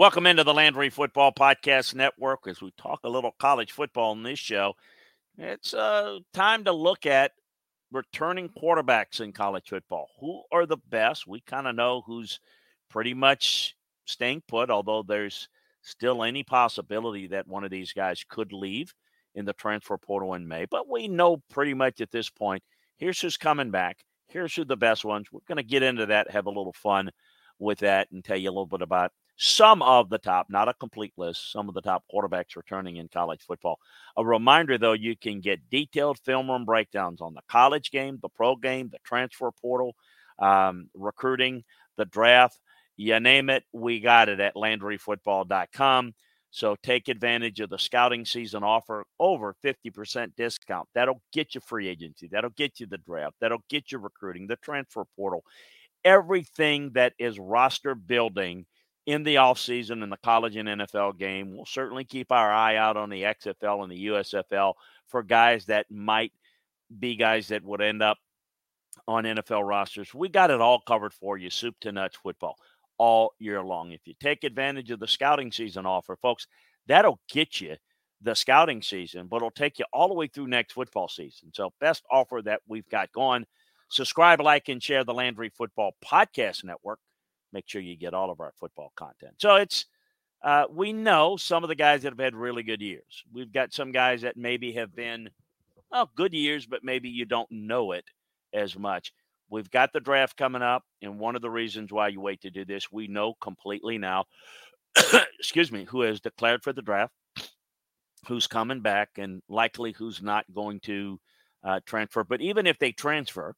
Welcome into the Landry Football Podcast Network as we talk a little college football in this show. It's uh, time to look at returning quarterbacks in college football. Who are the best? We kind of know who's pretty much staying put, although there's still any possibility that one of these guys could leave in the transfer portal in May. But we know pretty much at this point here's who's coming back. Here's who the best ones. We're going to get into that, have a little fun with that, and tell you a little bit about some of the top, not a complete list, some of the top quarterbacks returning in college football. A reminder, though, you can get detailed film room breakdowns on the college game, the pro game, the transfer portal, um, recruiting, the draft. You name it, we got it at LandryFootball.com. So take advantage of the scouting season offer over 50% discount. That'll get you free agency. That'll get you the draft. That'll get you recruiting, the transfer portal, everything that is roster building – in the offseason in the college and NFL game. We'll certainly keep our eye out on the XFL and the USFL for guys that might be guys that would end up on NFL rosters. We got it all covered for you, soup to nuts football, all year long. If you take advantage of the scouting season offer, folks, that'll get you the scouting season, but it'll take you all the way through next football season. So, best offer that we've got going. Subscribe, like, and share the Landry Football Podcast Network make sure you get all of our football content. So it's uh, we know some of the guys that have had really good years. We've got some guys that maybe have been well good years, but maybe you don't know it as much. We've got the draft coming up, and one of the reasons why you wait to do this, we know completely now. excuse me, who has declared for the draft, who's coming back, and likely who's not going to uh, transfer. But even if they transfer,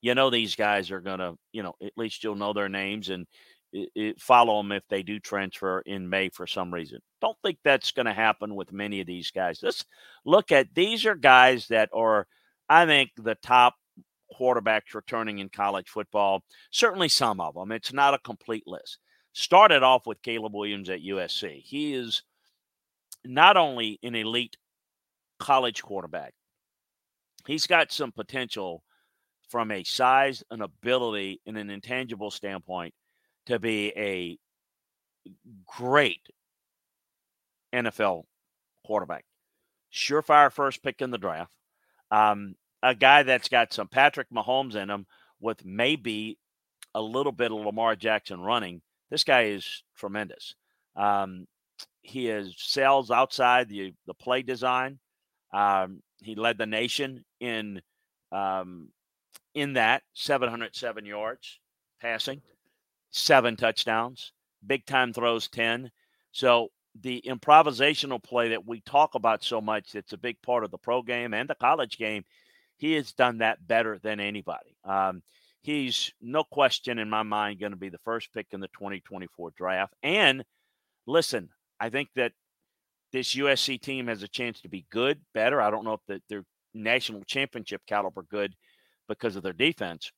you know these guys are going to, you know, at least you'll know their names and it, it follow them if they do transfer in May for some reason. Don't think that's going to happen with many of these guys. Let's look at these are guys that are, I think, the top quarterbacks returning in college football. Certainly some of them. It's not a complete list. Started off with Caleb Williams at USC. He is not only an elite college quarterback, he's got some potential from a size and ability and an intangible standpoint to be a great NFL quarterback. Surefire first pick in the draft. Um, a guy that's got some Patrick Mahomes in him with maybe a little bit of Lamar Jackson running. This guy is tremendous. Um, he is sells outside the the play design. Um, he led the nation in um, in that 707 yards passing, seven touchdowns, big time throws 10. So the improvisational play that we talk about so much, it's a big part of the pro game and the college game. He has done that better than anybody. Um, he's no question in my mind going to be the first pick in the 2024 draft. And listen, I think that this USC team has a chance to be good, better. I don't know if they're national championship caliber good because of their defense.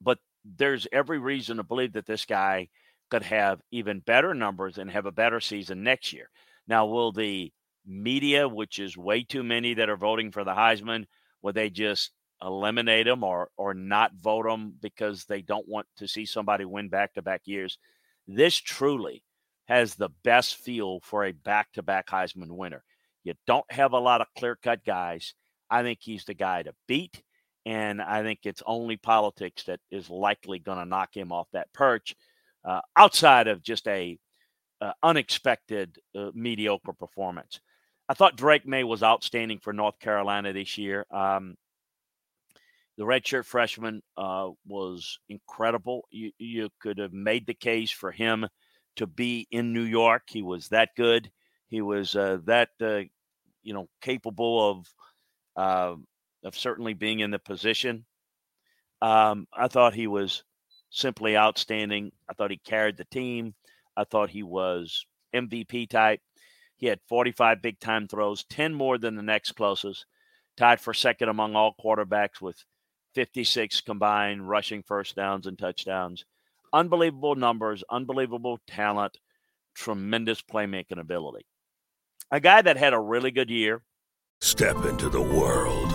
But there's every reason to believe that this guy could have even better numbers and have a better season next year. Now, will the media, which is way too many that are voting for the Heisman, will they just eliminate him or or not vote him because they don't want to see somebody win back to back years? This truly has the best feel for a back to back Heisman winner. You don't have a lot of clear cut guys. I think he's the guy to beat And I think it's only politics that is likely going to knock him off that perch uh, outside of just a uh, unexpected uh, mediocre performance. I thought Drake Maye was outstanding for North Carolina this year. Um, the redshirt freshman uh, was incredible. You, you could have made the case for him to be in New York. He was that good. He was uh, that uh, you know capable of uh, of certainly being in the position. Um, I thought he was simply outstanding. I thought he carried the team. I thought he was MVP type. He had 45 big time throws, 10 more than the next closest, tied for second among all quarterbacks with 56 combined rushing first downs and touchdowns. Unbelievable numbers, unbelievable talent, tremendous playmaking ability. A guy that had a really good year. Step into the world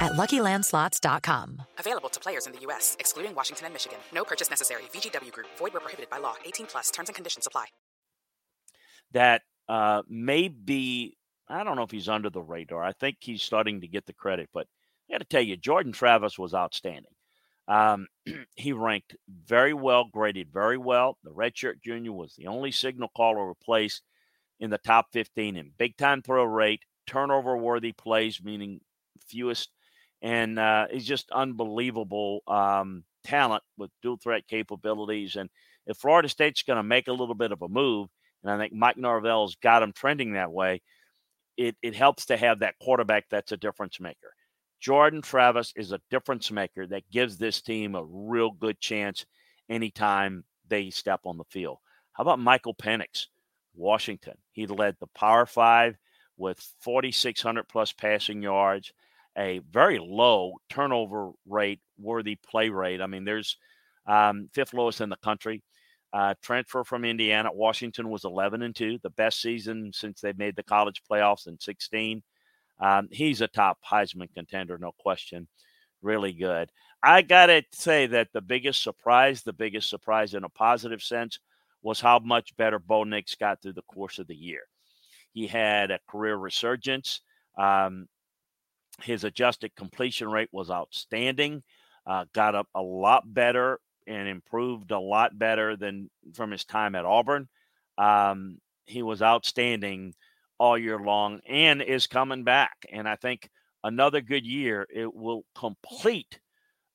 at LuckyLandSlots.com. Available to players in the U.S., excluding Washington and Michigan. No purchase necessary. VGW Group. Void where prohibited by law. 18 plus. Terms and conditions apply. That uh, may be, I don't know if he's under the radar. I think he's starting to get the credit, but I got to tell you, Jordan Travis was outstanding. Um, he ranked very well, graded very well. The redshirt junior was the only signal caller replaced in the top 15 in big time throw rate, turnover worthy plays, meaning fewest. And uh, he's just unbelievable um, talent with dual threat capabilities. And if Florida State's going to make a little bit of a move, and I think Mike Norvell's got him trending that way, it, it helps to have that quarterback that's a difference maker. Jordan Travis is a difference maker that gives this team a real good chance anytime they step on the field. How about Michael Penix, Washington? He led the Power Five with 4,600 plus passing yards, a very low turnover rate, worthy play rate. I mean, there's um, fifth lowest in the country. Uh, transfer from Indiana, Washington was 11 and two, the best season since they made the college playoffs in 16. Um, he's a top Heisman contender, no question. Really good. I got to say that the biggest surprise, the biggest surprise in a positive sense, was how much better Bo Nix got through the course of the year. He had a career resurgence. Um, his adjusted completion rate was outstanding. Uh, got up a lot better and improved a lot better than from his time at Auburn. Um, he was outstanding all year long and is coming back. And I think another good year, it will complete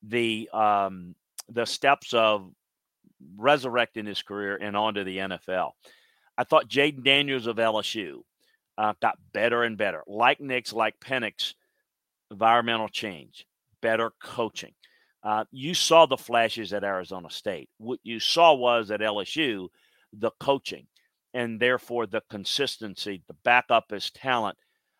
the um, the steps of resurrecting his career and onto the NFL. I thought Jayden Daniels of LSU uh, got better and better, like Nix, like Penix, environmental change, better coaching. Uh, you saw the flashes at Arizona State. What you saw was at LSU the coaching and therefore the consistency to back up his talent.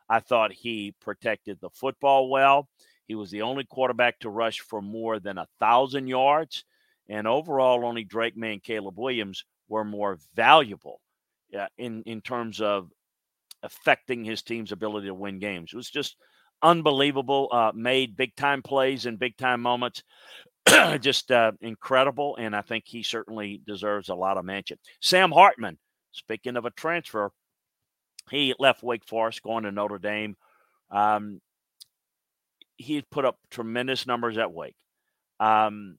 I thought he protected the football well. He was the only quarterback to rush for more than a thousand yards, and overall, only Drake Maye and Caleb Williams were more valuable uh, in in terms of affecting his team's ability to win games. It was just unbelievable. Uh, made big time plays and big time moments. just uh, incredible, and I think he certainly deserves a lot of mention. Sam Hartman Speaking of a transfer, he left Wake Forest going to Notre Dame. Um, he put up tremendous numbers at Wake. Um,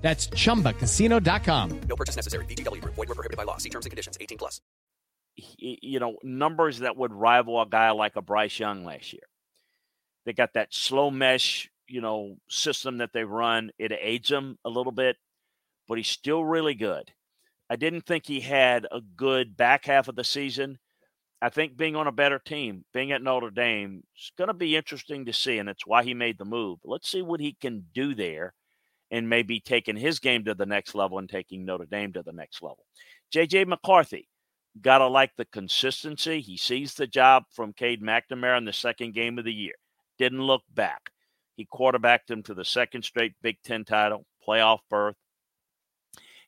That's chumbacasino.com. No purchase necessary. VGW Group. Void were prohibited by law. See terms and conditions. 18 plus. You know, numbers that would rival a guy like a Bryce Young last year. They got that slow mesh, you know, system that they run. It aids him a little bit, but he's still really good. I didn't think he had a good back half of the season. I think being on a better team, being at Notre Dame, is going to be interesting to see, and it's why he made the move. Let's see what he can do there and maybe taking his game to the next level and taking Notre Dame to the next level. JJ McCarthy, got to like the consistency. He sees the job from Cade McNamara in the second game of the year. Didn't look back. He quarterbacked him to the second straight Big Ten title, playoff berth.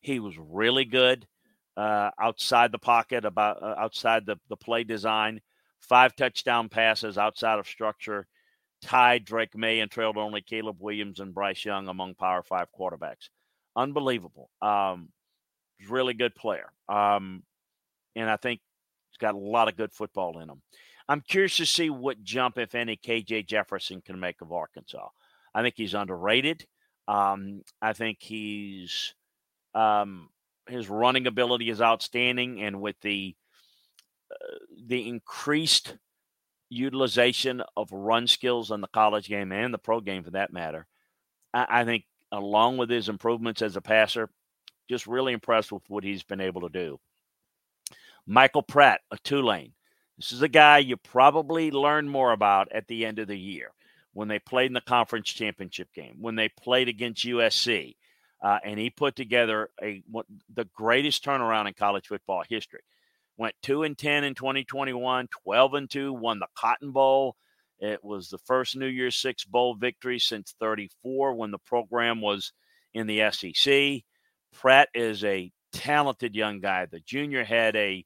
He was really good uh, outside the pocket, about uh, outside the, the play design. Five touchdown passes outside of structure tied Drake Maye and trailed only Caleb Williams and Bryce Young among Power Five quarterbacks. Unbelievable. Um, really good player. Um, and I think he's got a lot of good football in him. I'm curious to see what jump, if any, KJ Jefferson can make of Arkansas. I think he's underrated. Um, I think he's um, his running ability is outstanding, and with the uh, the increased utilization of run skills in the college game and the pro game for that matter. I, I think, along with his improvements as a passer, just really impressed with what he's been able to do. Michael Pratt, a Tulane. This is a guy you probably learn more about at the end of the year when they played in the conference championship game, when they played against USC, uh, and he put together a what, the greatest turnaround in college football history went 2 and 10 in 2021, 12 and 2, won the Cotton Bowl. It was the first New Year's Six Bowl victory since 34 when the program was in the SEC. Pratt is a talented young guy. The junior had a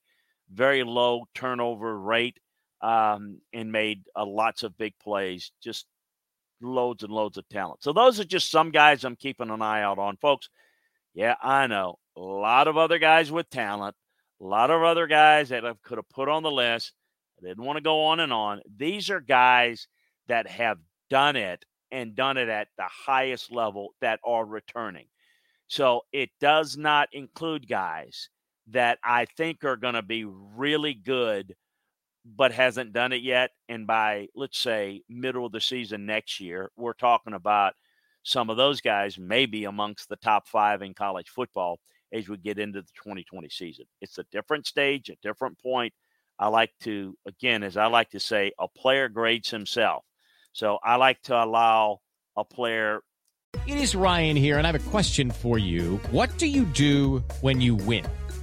very low turnover rate um, and made uh, lots of big plays, just loads and loads of talent. So, those are just some guys I'm keeping an eye out on, folks. Yeah, I know. A lot of other guys with talent. A lot of other guys that I could have put on the list. I didn't want to go on and on. These are guys that have done it and done it at the highest level that are returning. So it does not include guys that I think are going to be really good, but hasn't done it yet. And by, let's say, middle of the season next year, we're talking about some of those guys maybe amongst the top five in college football as we get into the 2020 season. It's a different stage, a different point. I like to, again, as I like to say, a player grades himself. So I like to allow a player. It is Ryan here, and I have a question for you. What do you do when you win?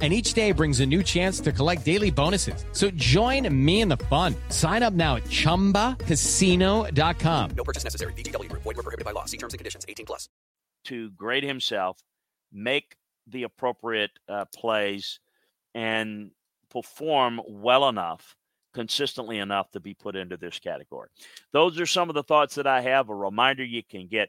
and each day brings a new chance to collect daily bonuses. So join me in the fun. Sign up now at chumbacasino.com. No purchase necessary. VGW Group. Void were prohibited by law. See terms and conditions. 18 plus. To grade himself, make the appropriate uh, plays and perform well enough, consistently enough to be put into this category. Those are some of the thoughts that I have. A reminder you can get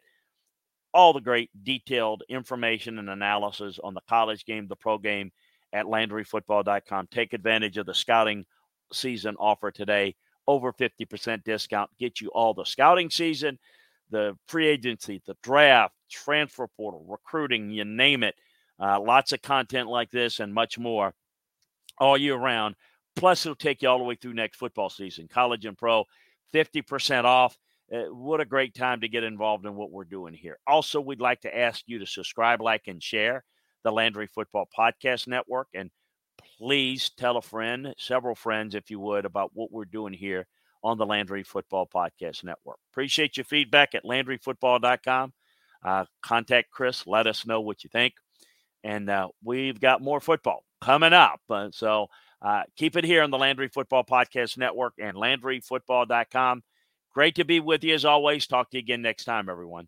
all the great detailed information and analysis on the college game, the pro game at LandryFootball.com. Take advantage of the scouting season offer today. Over 50% discount. Get you all the scouting season, the free agency, the draft, transfer portal, recruiting, you name it. Uh, lots of content like this and much more all year round. Plus, it'll take you all the way through next football season, college and pro, 50% off. Uh, what a great time to get involved in what we're doing here. Also, we'd like to ask you to subscribe, like, and share the Landry Football Podcast Network. And please tell a friend, several friends, if you would, about what we're doing here on the Landry Football Podcast Network. Appreciate your feedback at LandryFootball.com. Uh, contact Chris. Let us know what you think. And uh, we've got more football coming up. Uh, so uh, keep it here on the Landry Football Podcast Network and LandryFootball.com. Great to be with you as always. Talk to you again next time, everyone.